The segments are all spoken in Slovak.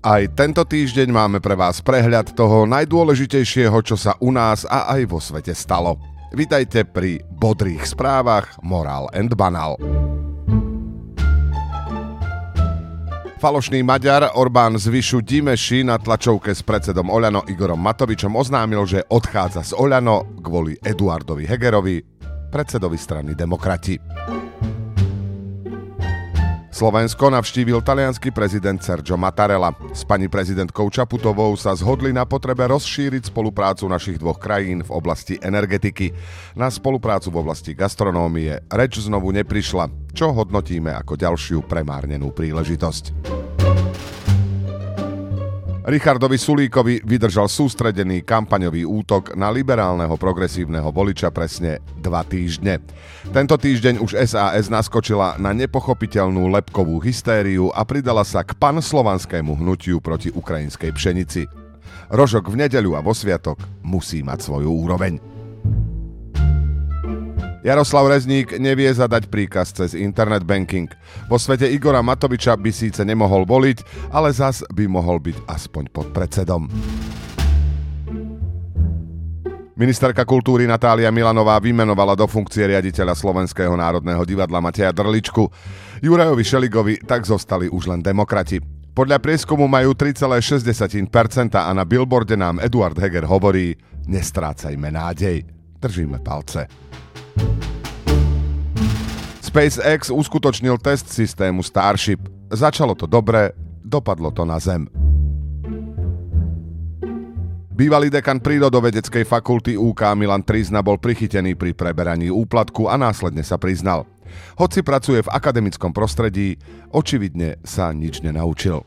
Aj tento týždeň máme pre vás prehľad toho najdôležitejšieho, čo sa u nás a aj vo svete stalo. Vítajte pri bodrých správach Moral and Banal. Falošný Maďar Orbán z Vyšu Dimeši na tlačovke s predsedom Oľano Igorom Matovičom oznámil, že odchádza z Oľano kvôli Eduardovi Hegerovi, predsedovi strany Demokrati. Slovensko navštívil talianský prezident Sergio Mattarella. S pani prezidentkou Čaputovou sa zhodli na potrebe rozšíriť spoluprácu našich dvoch krajín v oblasti energetiky. Na spoluprácu v oblasti gastronómie reč znovu neprišla, čo hodnotíme ako ďalšiu premárnenú príležitosť. Richardovi Sulíkovi vydržal sústredený kampaňový útok na liberálneho progresívneho voliča presne dva týždne. Tento týždeň už SAS naskočila na nepochopiteľnú lepkovú hystériu a pridala sa k panslovanskému hnutiu proti ukrajinskej pšenici. Rožok v nedeľu a vo sviatok musí mať svoju úroveň. Jaroslav Rezník nevie zadať príkaz cez internet banking. Vo svete Igora Matoviča by síce nemohol voliť, ale zas by mohol byť aspoň pod predsedom. Ministerka kultúry Natália Milanová vymenovala do funkcie riaditeľa Slovenského národného divadla Mateja Drličku. Jurajovi Šeligovi tak zostali už len demokrati. Podľa prieskumu majú 3,6% a na billboarde nám Eduard Heger hovorí nestrácajme nádej. Držíme palce. SpaceX uskutočnil test systému Starship. Začalo to dobre, dopadlo to na Zem. Bývalý dekan prírodovedeckej fakulty UK Milan Trizna bol prichytený pri preberaní úplatku a následne sa priznal. Hoci pracuje v akademickom prostredí, očividne sa nič nenaučil.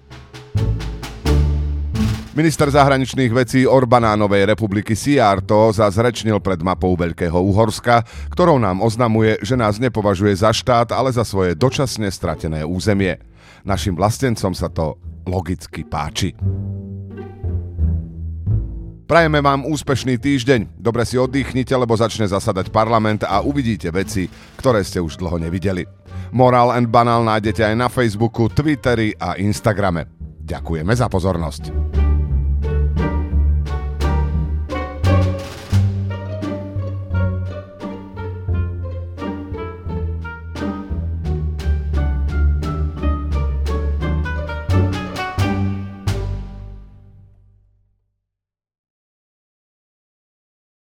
Minister zahraničných vecí Orbanánovej republiky Siarto zazrečnil pred mapou Veľkého Uhorska, ktorou nám oznamuje, že nás nepovažuje za štát, ale za svoje dočasne stratené územie. Našim vlastencom sa to logicky páči. Prajeme vám úspešný týždeň, dobre si oddychnite, lebo začne zasadať parlament a uvidíte veci, ktoré ste už dlho nevideli. Moral and Banal nájdete aj na Facebooku, Twitteri a Instagrame. Ďakujeme za pozornosť.